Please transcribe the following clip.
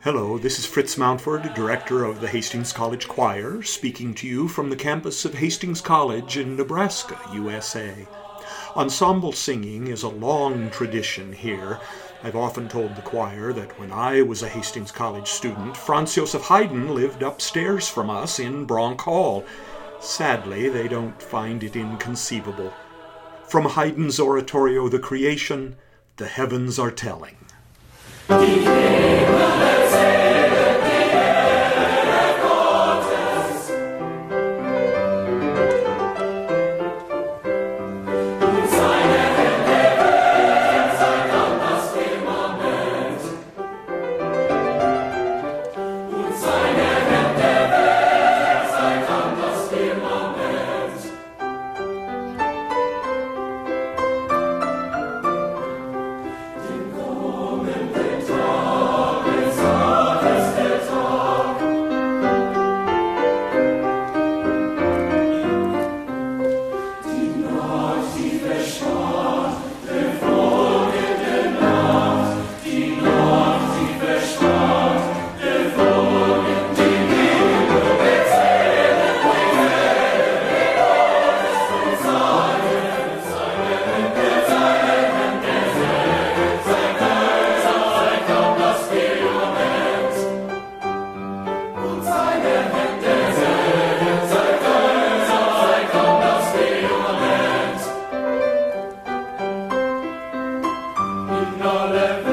Hello, this is Fritz Mountford, director of the Hastings College Choir, speaking to you from the campus of Hastings College in Nebraska, USA. Ensemble singing is a long tradition here. I've often told the choir that when I was a Hastings College student, Franz Josef Haydn lived upstairs from us in Bronk Hall. Sadly, they don't find it inconceivable. From Haydn's oratorio The Creation, the heavens are telling. all left.